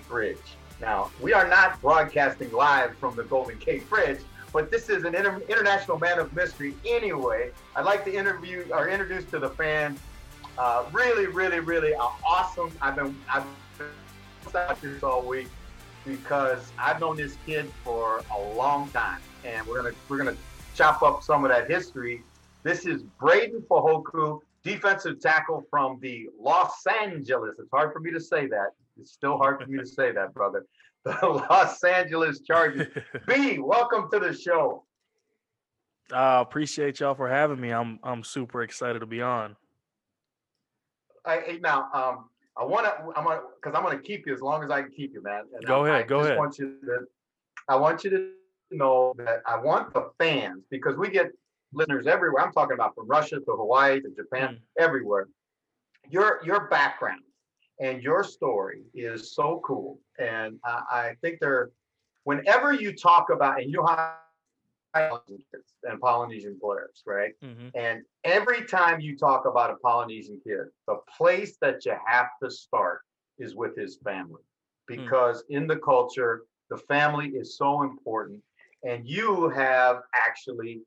Gate Bridge. Now, we are not broadcasting live from the Golden Gate Bridge, but this is an inter- international man of mystery anyway. I'd like to interview or introduce to the fans. Uh, really, really, really uh, awesome. I've been I've been out this all week because I've known this kid for a long time, and we're gonna we're gonna chop up some of that history. This is Breiden Fehoko, defensive tackle from the Los Angeles. It's hard for me to say that. It's still hard for me to say that, brother. The Los Angeles Chargers. B, welcome to the show. Uh, appreciate y'all for having me. I'm I'm super excited to be on. I, now, um, I want to, I'm gonna, because I'm gonna keep you as long as I can keep you, man. And go I, ahead, I go ahead. Want you to, I want you to know that I want the fans because we get listeners everywhere. I'm talking about from Russia to Hawaii to Japan, mm. everywhere. Your your background and your story is so cool, and I, I think they're. Whenever you talk about, and you have and Polynesian players, right? Mm-hmm. And every time you talk about a Polynesian kid, the place that you have to start is with his family, hmm. because mm. in the culture, the family is so important. And you have actually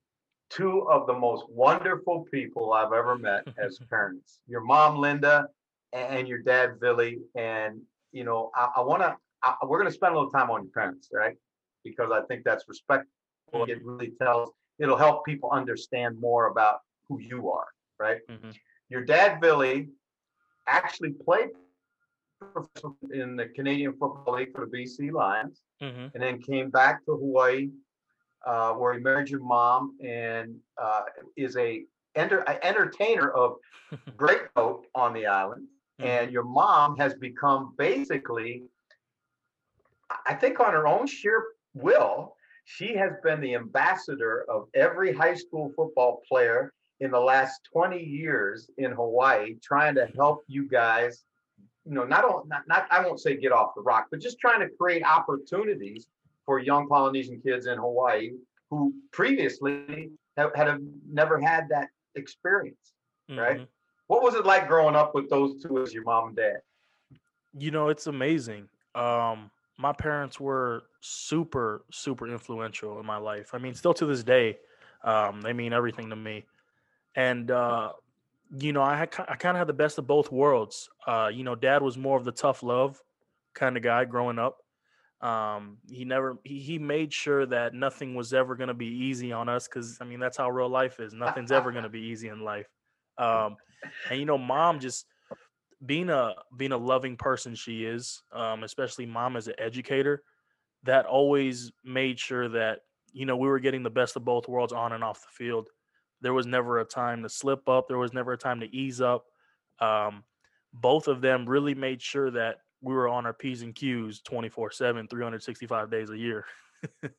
two of the most wonderful people I've ever met as parents. Your mom, Linda, and your dad, Billy. And you know, I, I want to. We're going to spend a little time on your parents, right? Because I think that's respectful. It really tells. It'll help people understand more about who you are, right? Mm-hmm. Your dad, Billy, actually played in the Canadian Football League for the BC Lions, mm-hmm. and then came back to Hawaii uh, where he married your mom and uh, is a enter, entertainer of great boat on the island. Mm-hmm. And your mom has become basically, I think, on her own sheer will, she has been the ambassador of every high school football player in the last 20 years in Hawaii, trying to help you guys. You know, not, not, not I won't say get off the rock, but just trying to create opportunities for young Polynesian kids in Hawaii who previously have, had never had that experience, mm-hmm. What was it like growing up with those two as your mom and dad? You know, it's amazing. Um, my parents were super, super influential in my life. I mean, still to this day, um, they mean everything to me. And uh, you know, I had, I kind of had the best of both worlds. Uh, you know, dad was more of the tough love kind of guy growing up, um, he never he, he made sure that nothing was ever going to be easy on us because I mean that's how real life is. Nothing's ever going to be easy in life. Um, and you know, mom just being a being a loving person she is, um, especially mom as an educator, that always made sure that you know we were getting the best of both worlds on and off the field. There was never a time to slip up. There was never a time to ease up. Um, both of them really made sure that we were on our P's and Q's 24 7, 365 days a year. All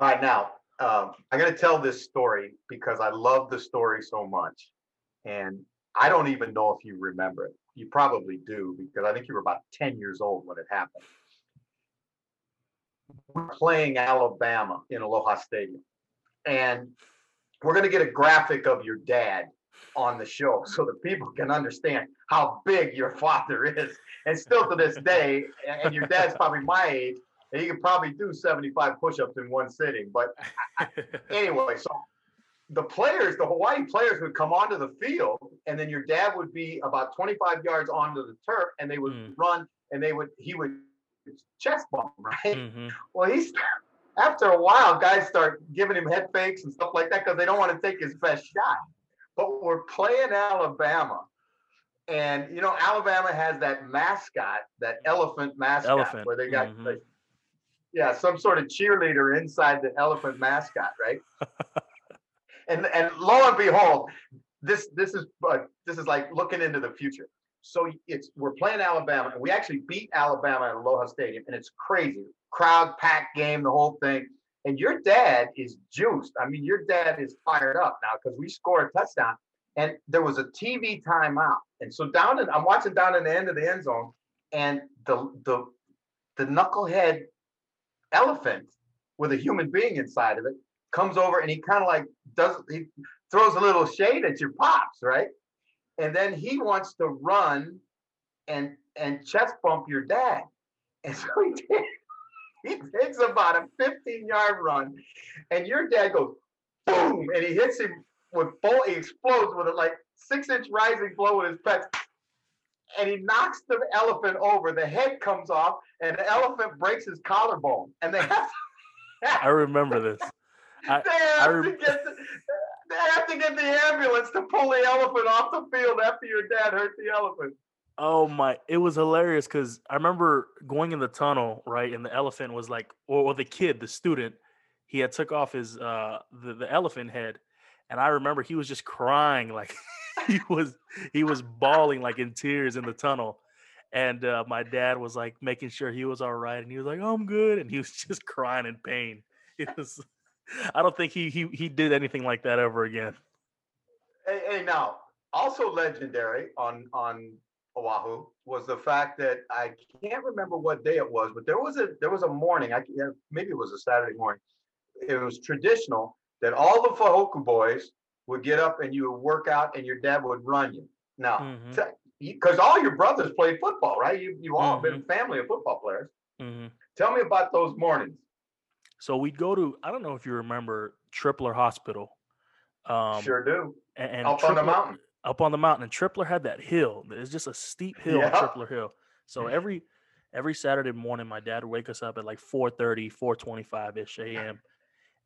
right. Now, um, I'm going to tell this story because I love the story so much. And I don't even know if you remember it. You probably do because I think you were about 10 years old when it happened. We're playing Alabama in Aloha Stadium. And we're going to get a graphic of your dad on the show so that people can understand how big your father is. And still to this day, and your dad's probably my age, and he can probably do 75 push-ups in one sitting. But anyway, so the players, the Hawaii players would come onto the field, and then your dad would be about 25 yards onto the turf, and they would mm. run, and they would he would chest bump, right? Mm-hmm. Well, he's after a while, guys start giving him head fakes and stuff like that because they don't want to take his best shot but we're playing Alabama. And you know, Alabama has that mascot, that elephant mascot, elephant. where they got mm-hmm. like, yeah, some sort of cheerleader inside the elephant mascot, right? and and lo and behold, this this is uh, this is like looking into the future. So it's we're playing Alabama, and we actually beat Alabama at Aloha Stadium, and it's crazy, crowd packed game, the whole thing. And your dad is juiced. I mean, your dad is fired up now because we scored a touchdown and there was a TV timeout. And so down in, I'm watching down in the end of the end zone, and the the the knucklehead elephant with a human being inside of it comes over and he kind of like does he throws a little shade at your pops, right? And then he wants to run and and chest bump your dad. And so he did. He takes about a 15 yard run, and your dad goes boom, and he hits him with full. He explodes with a like six inch rising blow with his pecs, and he knocks the elephant over. The head comes off, and the elephant breaks his collarbone. And they have. to, I remember this. I, they, have I rem- to get the, they have to get the ambulance to pull the elephant off the field after your dad hurt the elephant. Oh my! It was hilarious because I remember going in the tunnel, right, and the elephant was like, or, or the kid, the student, he had took off his uh the, the elephant head, and I remember he was just crying like he was he was bawling like in tears in the tunnel, and uh, my dad was like making sure he was all right, and he was like, oh, "I'm good," and he was just crying in pain. It was, I don't think he he he did anything like that ever again. Hey, hey, now also legendary on on Oahu was the fact that I can't remember what day it was, but there was a there was a morning. I maybe it was a Saturday morning. It was traditional that all the Fehoko boys would get up and you would work out, and your dad would run you. Now, because mm-hmm. all your brothers played football, right? You you all mm-hmm. been a family of football players. Mm-hmm. Tell me about those mornings. So we'd go to I don't know if you remember Tripler Hospital. Um, sure do. And, and up Tripler, on the mountain up on the mountain. And Tripler had that hill. It's just a steep hill yeah. Tripler Hill. So every every Saturday morning, my dad would wake us up at like 4:30, 4:25 ish a.m.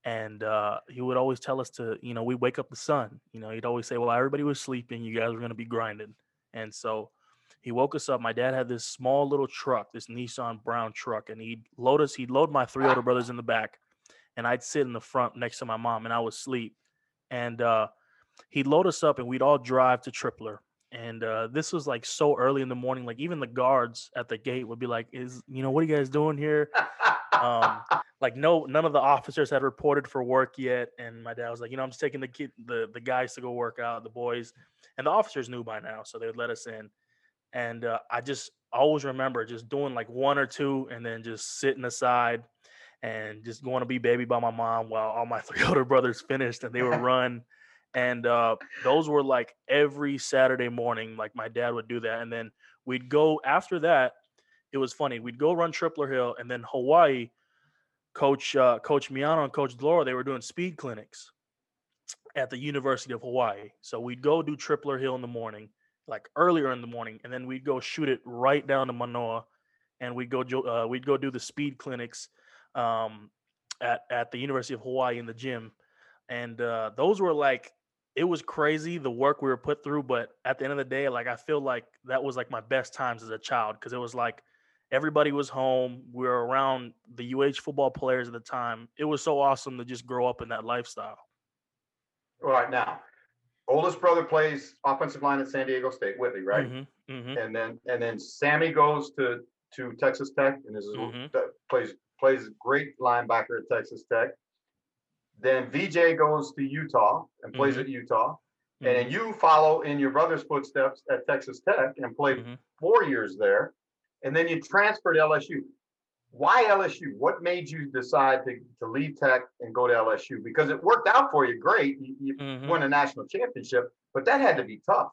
And uh, he would always tell us to, you know, we wake up the sun. You know, he'd always say, "Well, everybody was sleeping. You guys were going to be grinding." And so he woke us up. My dad had this small little truck, this Nissan brown truck, and he'd load us. He'd load my three older brothers in the back, and I'd sit in the front next to my mom, and I would sleep. And uh, he'd load us up and we'd all drive to Tripler. And uh, this was like so early in the morning, like even the guards at the gate would be like, "Is you know what are you guys doing here?" um, like no, none of the officers had reported for work yet, and my dad was like, "You know, I'm just taking the kid, the the guys to go work out, the boys," and the officers knew by now, so they would let us in. And uh, I just always remember just doing like one or two, and then just sitting aside and just going to be baby by my mom while all my three older brothers finished and they would run and uh, those were like every Saturday morning. Like my dad would do that, and then we'd go after that. It was funny. We'd go run Tripler Hill, and then Hawaii. Coach uh, Coach Miano and Coach Delora, they were doing speed clinics at the University of Hawaii. So we'd go do Tripler Hill in the morning, like earlier in the morning, and then we'd go shoot it right down to Manoa, and we'd go uh, we'd go do the speed clinics um, at at the University of Hawaii in the gym, and uh, those were like it was crazy the work we were put through but at the end of the day like i feel like that was like my best times as a child because it was like everybody was home we were around the uh football players at the time it was so awesome to just grow up in that lifestyle all right now oldest brother plays offensive line at san diego state whitley right mm-hmm, mm-hmm. and then and then sammy goes to to texas tech and is mm-hmm. plays plays great linebacker at texas tech then VJ goes to Utah and plays mm-hmm. at Utah. Mm-hmm. And then you follow in your brother's footsteps at Texas Tech and played mm-hmm. four years there. And then you transferred to LSU. Why LSU? What made you decide to, to leave Tech and go to LSU? Because it worked out for you great. You, you mm-hmm. won a national championship, but that had to be tough.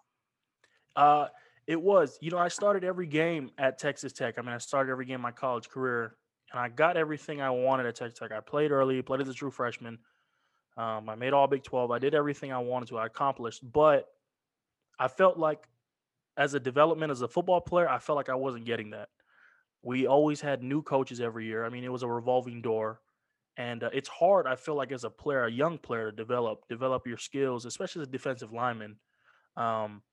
Uh, it was. You know, I started every game at Texas Tech. I mean, I started every game in my college career, and I got everything I wanted at Texas Tech. I played early, played as a true freshman. Um, I made all Big 12. I did everything I wanted to. I accomplished, but I felt like as a development as a football player, I felt like I wasn't getting that. We always had new coaches every year. I mean, it was a revolving door, and uh, it's hard. I feel like as a player, a young player, to develop develop your skills, especially as a defensive lineman. Um,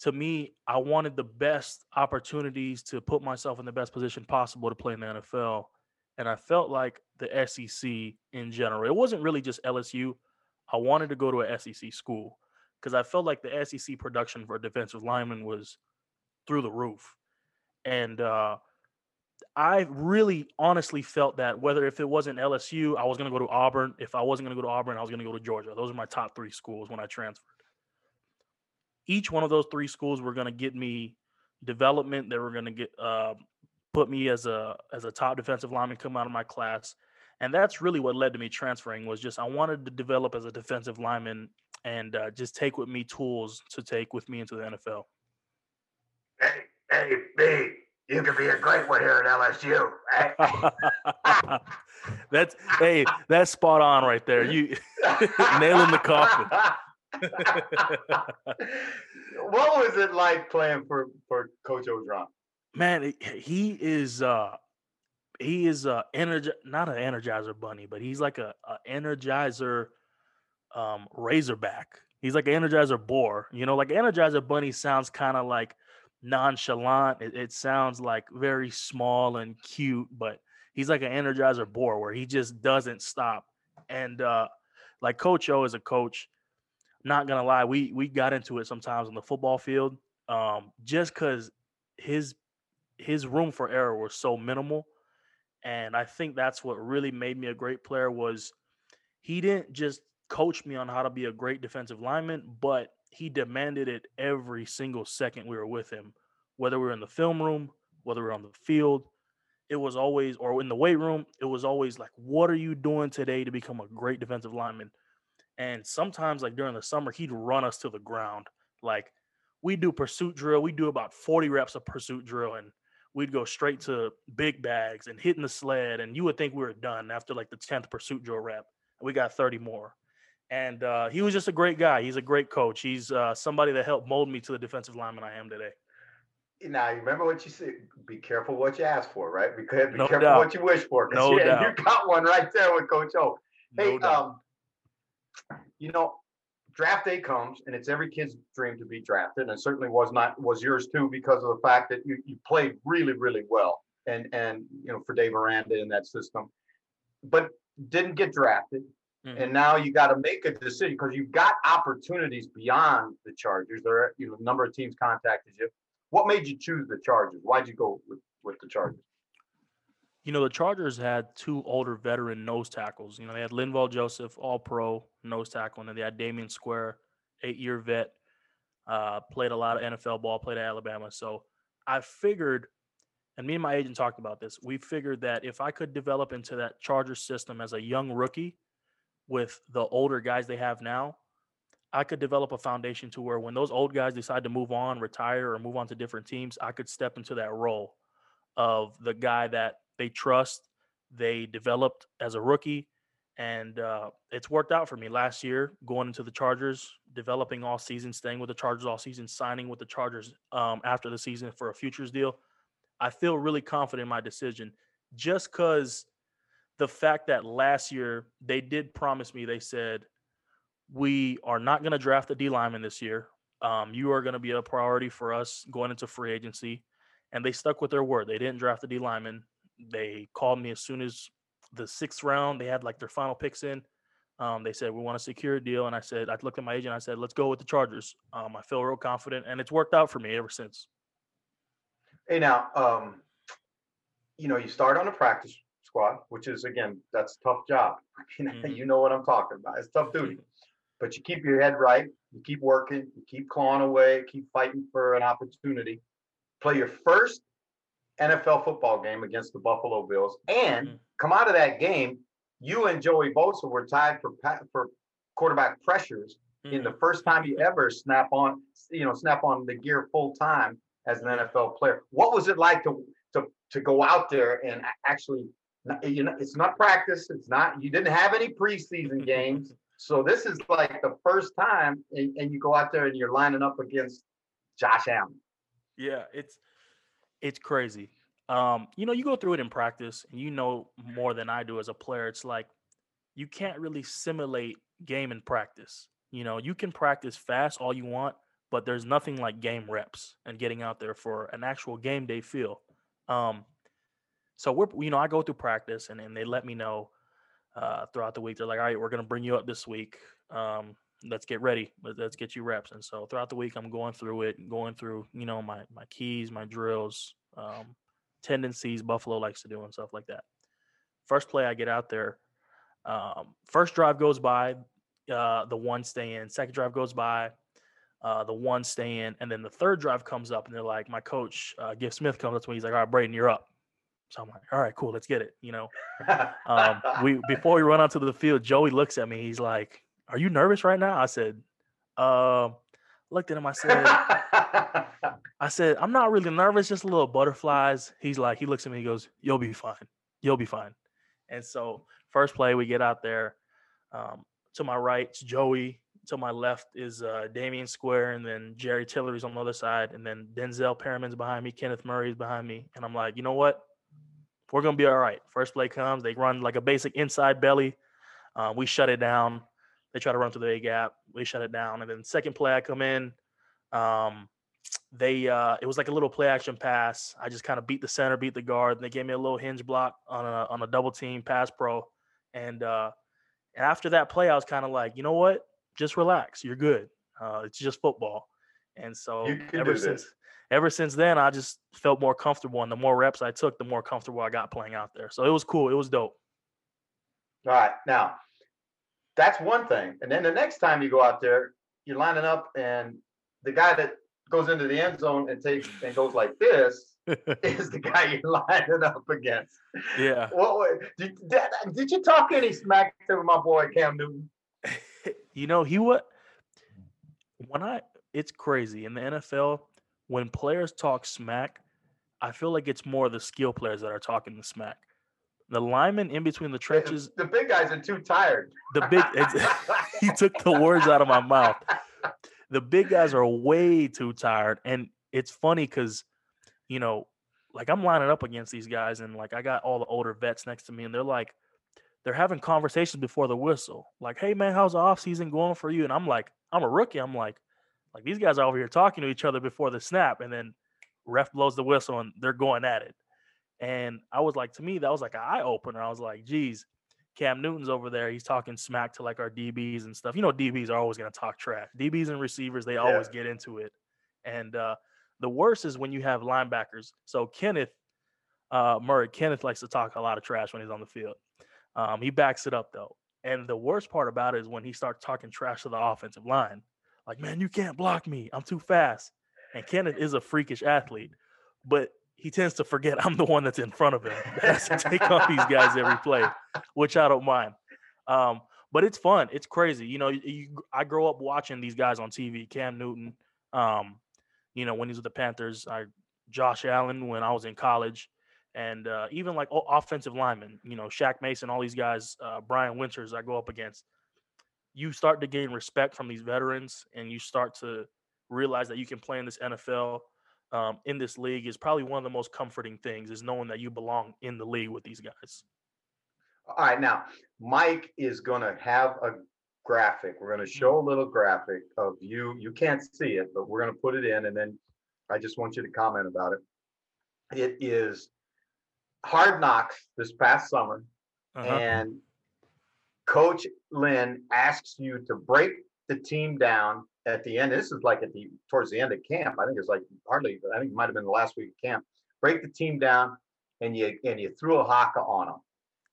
to me, I wanted the best opportunities to put myself in the best position possible to play in the NFL and I felt like the SEC in general. It wasn't really just LSU. I wanted to go to a SEC school because I felt like the SEC production for defensive lineman was through the roof, and uh, I really honestly felt that whether if it wasn't LSU, I was going to go to Auburn. If I wasn't going to go to Auburn, I was going to go to Georgia. Those are my top three schools when I transferred. Each one of those three schools were going to get me development. They were going to get uh, put me as a as a top defensive lineman come out of my class. And that's really what led to me transferring was just I wanted to develop as a defensive lineman and uh, just take with me tools to take with me into the NFL. Hey, hey, B, you could be a great one here at LSU. that's hey, that's spot on right there. You nailing the coffin. what was it like playing for for Coach Orgeron? Man, he is uh he is a energy not an energizer bunny, but he's like a, a energizer um razorback. He's like an energizer boar. You know, like energizer bunny sounds kind of like nonchalant. It, it, sounds like very small and cute, but he's like an energizer boar where he just doesn't stop. And uh like Coach O is a coach. Not gonna lie, we we got into it sometimes on the football field. Um, just because his his room for error was so minimal and I think that's what really made me a great player was he didn't just coach me on how to be a great defensive lineman, but he demanded it every single second we were with him, whether we were in the film room, whether we were on the field. It was always, or in the weight room, it was always like, what are you doing today to become a great defensive lineman? And sometimes, like during the summer, he'd run us to the ground. Like we do pursuit drill, we do about 40 reps of pursuit drill, and we'd go straight to big bags and hitting the sled, and you would think we were done after like the tenth pursuit drill rep. We got thirty more, and uh, he was just a great guy. He's a great coach. He's uh, somebody that helped mold me to the defensive lineman I am today. Now, you remember what you said. Be careful what you ask for, right? Be, be no careful doubt. what you wish for. No you, doubt. You got one right there with Coach O. Hey, no um, you know, draft day comes and it's every kid's dream to be drafted. And it certainly was not was yours too because of the fact that you, you played really really well and and you know for Dave Aranda in that system but didn't get drafted. Mm-hmm. and now you got to make a decision because you've got opportunities beyond the Chargers. There are you know a number of teams contacted you. What made you choose the Chargers? Why'd you go with with the Chargers you know, the Chargers had two older veteran nose tackles. You know, they had Linval Joseph, all pro nose tackle, and then they had Damion Square, eight year vet, uh, played a lot of NFL ball, played at Alabama. So I figured, and me and my agent talked about this, we figured that if I could develop into that Charger system as a young rookie with the older guys they have now, I could develop a foundation to where when those old guys decide to move on, retire, or move on to different teams, I could step into that role of the guy that they trust. They developed as a rookie, and uh, it's worked out for me last year going into the Chargers, developing all season, staying with the Chargers all season, signing with the Chargers um, after the season for a futures deal. I feel really confident in my decision just because the fact that last year they did promise me, they said, we are not going to draft a D lineman this year. Um, you are going to be a priority for us going into free agency. And they stuck with their word. They didn't draft a D lineman they called me as soon as the sixth round. They had like their final picks in. Um, they said we want to secure a deal, and I said I looked at my agent. I said let's go with the Chargers. Um, I feel real confident, and it's worked out for me ever since. Hey, now, um, you know, you start on the practice squad, which is again that's a tough job. mm-hmm. you know what I'm talking about. It's tough duty, but you keep your head right. You keep working. You keep clawing away. Keep fighting for an opportunity. Play your first NFL football game against the Buffalo Bills, and mm-hmm. come out of that game, you and Joey Bosa were tied for for quarterback pressures mm-hmm. in the mm-hmm. first time you ever snap on, you know, snap on the gear full time as an NFL player. What was it like to to to go out there and actually, you know, it's not practice, it's not you didn't have any preseason games. So this is like the first time, and, and you go out there and you're lining up against Josh Allen. Yeah, it's it's crazy. Um, you know, you go through it in practice, and you know more than I do as a player. It's like you can't really simulate game in practice. You know, you can practice fast all you want, but there's nothing like game reps and getting out there for an actual game day feel. Um, so we're, you know, I go through practice, and, and they let me know uh, throughout the week. They're like, all right, we're gonna bring you up this week. Um, let's get ready. Let's get you reps. And so throughout the week, I'm going through it, going through, you know, my my keys, my drills, um, tendencies Buffalo likes to do, and stuff like that. First play, I get out there. Um, first drive goes by, uh, the one stay in. Second drive goes by, uh, the one stay in, and then the third drive comes up, and they're like, my coach, uh, Giff Smith, comes up to me. He's like, "All right, Breiden, you're up." So I'm like, "All right, cool, let's get it." You know, um, we before we run onto the field, Joey looks at me. He's like, are you nervous right now? I said, uh, looked at him. I said, I said, I'm not really nervous, just a little butterflies. He's like, he looks at me, he goes, You'll be fine. You'll be fine. And so, first play, we get out there. Um, to my right, it's Joey. To my left is uh, Damion Square, and then Jerry Tillery's on the other side, and then Denzel Perryman's behind me, Kenneth Murray's behind me, and I'm like, you know what? We're gonna be all right. First play comes, they run like a basic inside belly. Uh, we shut it down. They try to run through the A gap. We shut it down, and then second play I come in. Um, they uh, it was like a little play action pass. I just kind of beat the center, beat the guard, and they gave me a little hinge block on a on a double team pass pro, and uh, and after that play, I was kind of like, you know what? Just relax. You're good. Uh, it's just football. And so ever since ever since then, I just felt more comfortable. And the more reps I took, the more comfortable I got playing out there. So it was cool. It was dope. All right. Now, that's one thing. And then the next time you go out there, you're lining up, and the guy that goes into the end zone and takes and goes like this is the guy you're lining up against. Yeah. Well, did, did, did you talk any smack to my boy Cam Newton? you know, he what when I it's crazy in the NFL when players talk smack, I feel like it's more the skill players that are talking the smack. The linemen in between the trenches. The big guys are too tired. The big he took the words out of my mouth. The big guys are way too tired, and it's funny because you know, like I'm lining up against these guys, and like I got all the older vets next to me, and they're like, they're having conversations before the whistle, like, "Hey man, how's the off season going for you?" And I'm like, I'm a rookie. I'm like, like these guys are over here talking to each other before the snap, and then ref blows the whistle, and they're going at it. And I was like, to me, that was like an eye opener. I was like, geez, Cam Newton's over there. He's talking smack to like our DBs and stuff. You know, DBs are always going to talk trash. DBs and receivers, they yeah. always get into it. And uh, the worst is when you have linebackers. So Kenneth uh, Murray, Kenneth likes to talk a lot of trash when he's on the field. Um, he backs it up though. And the worst part about it is when he starts talking trash to the offensive line. Like, man, you can't block me. I'm too fast. And Kenneth is a freakish athlete, but he tends to forget I'm the one that's in front of him that has to take on these guys every play, which I don't mind. Um, but it's fun. It's crazy. You know, you, I grow up watching these guys on TV. Cam Newton, um, you know, when he's with the Panthers, I Josh Allen when I was in college, and uh, even like offensive linemen, you know, Shaq Mason, all these guys, uh, Brian Winters, I go up against. You start to gain respect from these veterans, and you start to realize that you can play in this NFL, um, in this league, is probably one of the most comforting things is knowing that you belong in the league with these guys. All right, now Mike is going to have a graphic. We're going to show a little graphic of you. You can't see it, but we're going to put it in, and then I just want you to comment about it. It is Hard Knocks this past summer, uh-huh. and Coach Lynn asks you to break the team down at the end. This is like at the towards the end of camp. I think it's like hardly. I think it might have been the last week of camp. Break the team down, and you and you threw a haka on them.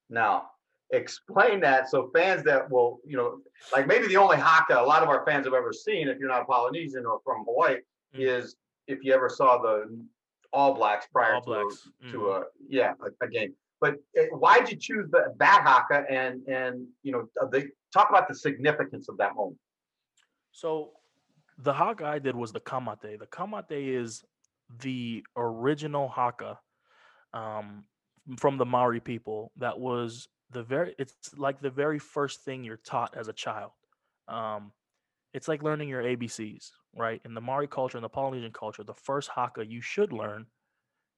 Now explain that so fans that will, you know, like maybe the only haka a lot of our fans have ever seen, if you're not a Polynesian or from Hawaii, mm-hmm. is if you ever saw the All Blacks prior All to, Blacks. Mm-hmm. a yeah a, a game. But it, eh, why did you choose the, that haka and and you know they talk about the significance of that moment? So the haka I did was the Ka Mate. The Ka Mate is the original haka um, from the Maori people that was the very it's like the very first thing you're taught as a child. Um, it's like learning your ABCs, right? In the Maori culture and the Polynesian culture, the first haka you should learn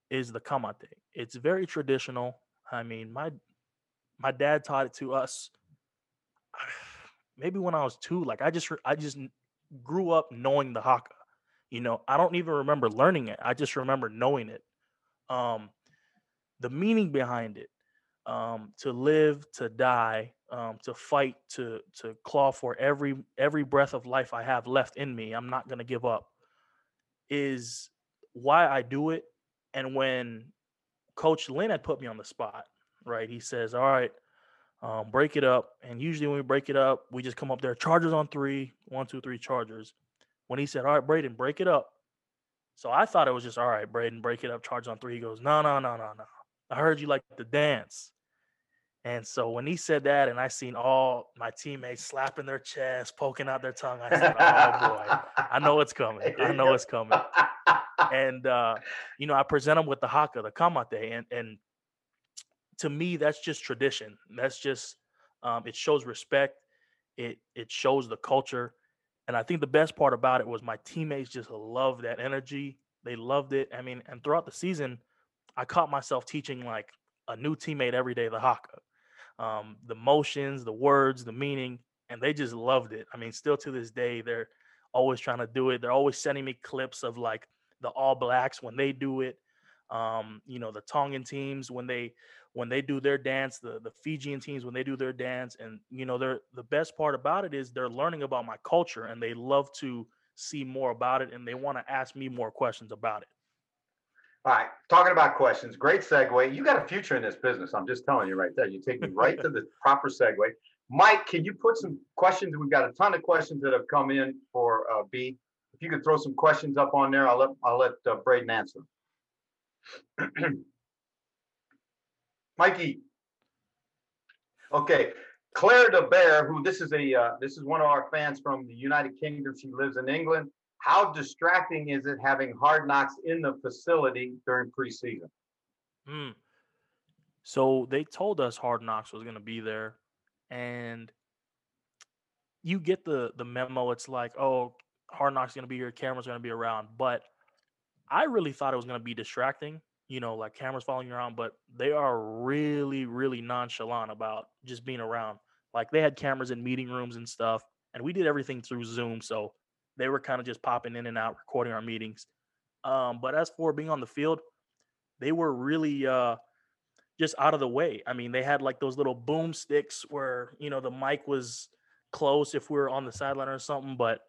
is the Ka Mate. It's very traditional. I mean, my my dad taught it to us maybe when I was 2. Like I just I just grew up knowing the haka. You know, I don't even remember learning it. I just remember knowing it. Um the meaning behind it um, to live, to die, um, to fight, to to claw for every every breath of life I have left in me. I'm not gonna give up. Is why I do it. And when Coach Lynn had put me on the spot, right? He says, "All right, um, break it up." And usually when we break it up, we just come up there, Chargers on three, one, two, three, Chargers. When he said, "All right, Breiden, break it up," so I thought it was just, "All right, Breiden, break it up, Chargers on three. He goes, "No, no, no, no, no. I heard you like to dance." And so when he said that, and I seen all my teammates slapping their chest, poking out their tongue, I said, "Oh boy, I know it's coming. I know it's coming." and uh, you know, I present them with the haka, the kamate, and and to me, that's just tradition. That's just um, it shows respect. It it shows the culture, and I think the best part about it was my teammates just loved that energy. They loved it. I mean, and throughout the season, I caught myself teaching like a new teammate every day the haka um, the motions, the words, the meaning, and they just loved it. I mean, still to this day, they're always trying to do it. They're always sending me clips of like the All Blacks when they do it. Um, you know, the Tongan teams when they when they do their dance, the the Fijian teams when they do their dance, and you know, they're the best part about it is they're learning about my culture and they love to see more about it and they want to ask me more questions about it. All right, talking about questions, great segue. You got a future in this business. I'm just telling you right there. You take me right to the proper segue. Mike, can you put some questions? We've got a ton of questions that have come in for uh, B. If you could throw some questions up on there, I'll let I'll let uh, Breiden answer. Mikey. Okay, Claire de Bear, who this is a uh, this is one of our fans from the United Kingdom. She lives in England. How distracting is it having hard knocks in the facility during preseason? Mm. So they told us hard knocks was going to be there, and you get the the memo. It's like, oh, hard knocks going to be here, cameras going to be around. But I really thought it was going to be distracting. You know, like cameras following you around, but they are really, really nonchalant about just being around. Like they had cameras in meeting rooms and stuff, and we did everything through Zoom. So they were kind of just popping in and out, recording our meetings. Um, but as for being on the field, they were really uh, just out of the way. I mean, they had like those little boom sticks where you know the mic was close if we were on the sideline or something, but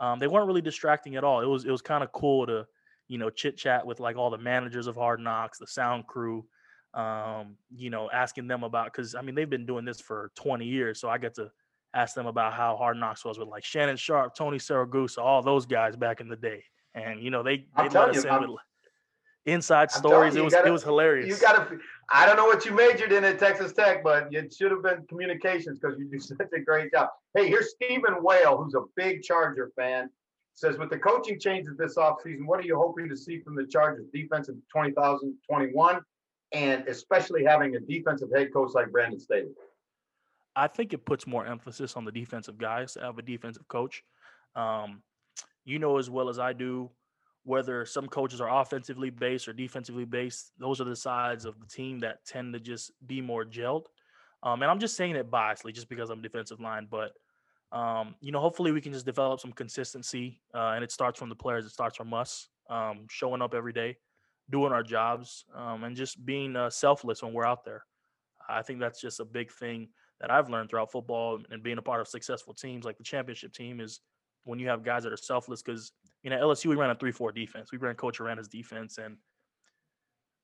um, they weren't really distracting at all. It was it was kind of cool to you know chit chat with like all the managers of Hard Knocks, the sound crew, um, you know, asking them about because I mean they've been doing this for 20 years, so I get to ask them about how hard knocks was with like Shannon Sharpe, Tony Siragusa, all those guys back in the day. And you know, they, they let us you, in with inside stories. You, it was gotta, it was hilarious. You gotta I don't know what you majored in at Texas Tech, but it should have been communications because you do such a great job. Hey, here's Stephen Whale, who's a big Charger fan. Says with the coaching changes this offseason, what are you hoping to see from the Chargers defense in 2021? And especially having a defensive head coach like Brandon Staley. I think it puts more emphasis on the defensive guys to have a defensive coach. Um, you know as well as I do whether some coaches are offensively based or defensively based. Those are the sides of the team that tend to just be more gelled. Um, and I'm just saying it biasly, just because I'm defensive line, but um, you know, hopefully we can just develop some consistency, uh, and it starts from the players. It starts from us um, showing up every day, doing our jobs, um, and just being uh, selfless when we're out there. I think that's just a big thing that I've learned throughout football and being a part of successful teams like the championship team is when you have guys that are selfless. Because you know LSU we ran a three-four defense. We ran Coach Aranda's defense, and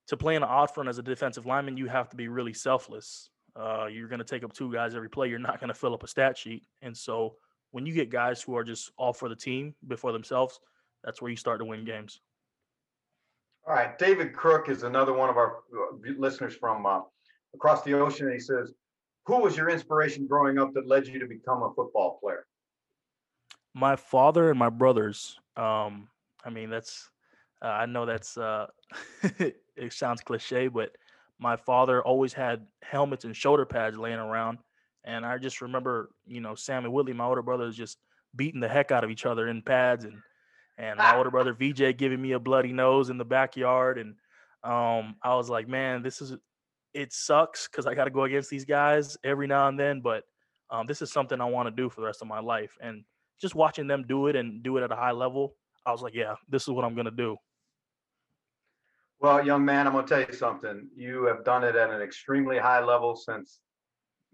to play in an odd front as a defensive lineman, you have to be really selfless. Uh, you're going to take up two guys every play. You're not going to fill up a stat sheet, and so when you get guys who are just all for the team before themselves, that's where you start to win games. All right, David Crook is another one of our uh, listeners from uh, across the ocean. He says, who was your inspiration growing up that led you to become a football player? My father and my brothers. Um, I mean, that's uh, I know that's uh, it sounds cliche, but my father always had helmets and shoulder pads laying around, and I just remember, you know, Sam and Whitley, my older brothers, just beating the heck out of each other in pads, and and my older brother VJ giving me a bloody nose in the backyard, and um, I was like, man, this is it sucks because I got to go against these guys every now and then, but um, this is something I want to do for the rest of my life. And just watching them do it and do it at a high level, I was like, yeah, this is what I'm to do. Well, young man, I'm going to tell you something. You have done it at an extremely high level since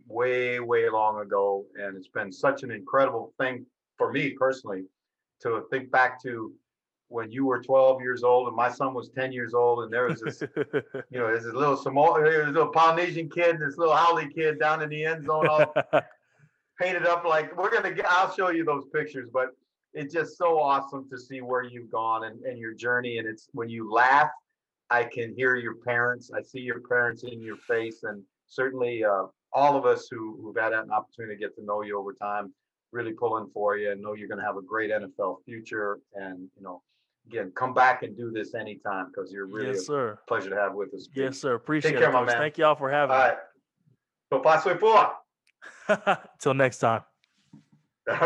way, way long ago. And it's been such an incredible thing for me personally to think back to when you were 12 years old and my son was 10 years old and there was this you know there's a little Samoa, a little Polynesian kid this little Howley kid down in the end zone all painted up like we're gonna get I'll show you those pictures but it's just so awesome to see where you've gone and, and your journey and it's when you laugh I can hear your parents I see your parents in your face and certainly uh, all of us who, who've had an opportunity to get to know you over time, really pulling for you and know you're going to have a great NFL future. And, you know, again, come back and do this anytime because you're really yes, sir. a pleasure to have with us. Yes, sir. Appreciate care, it, my man. Thank y'all for All having right. So paso y por. me. Till next time.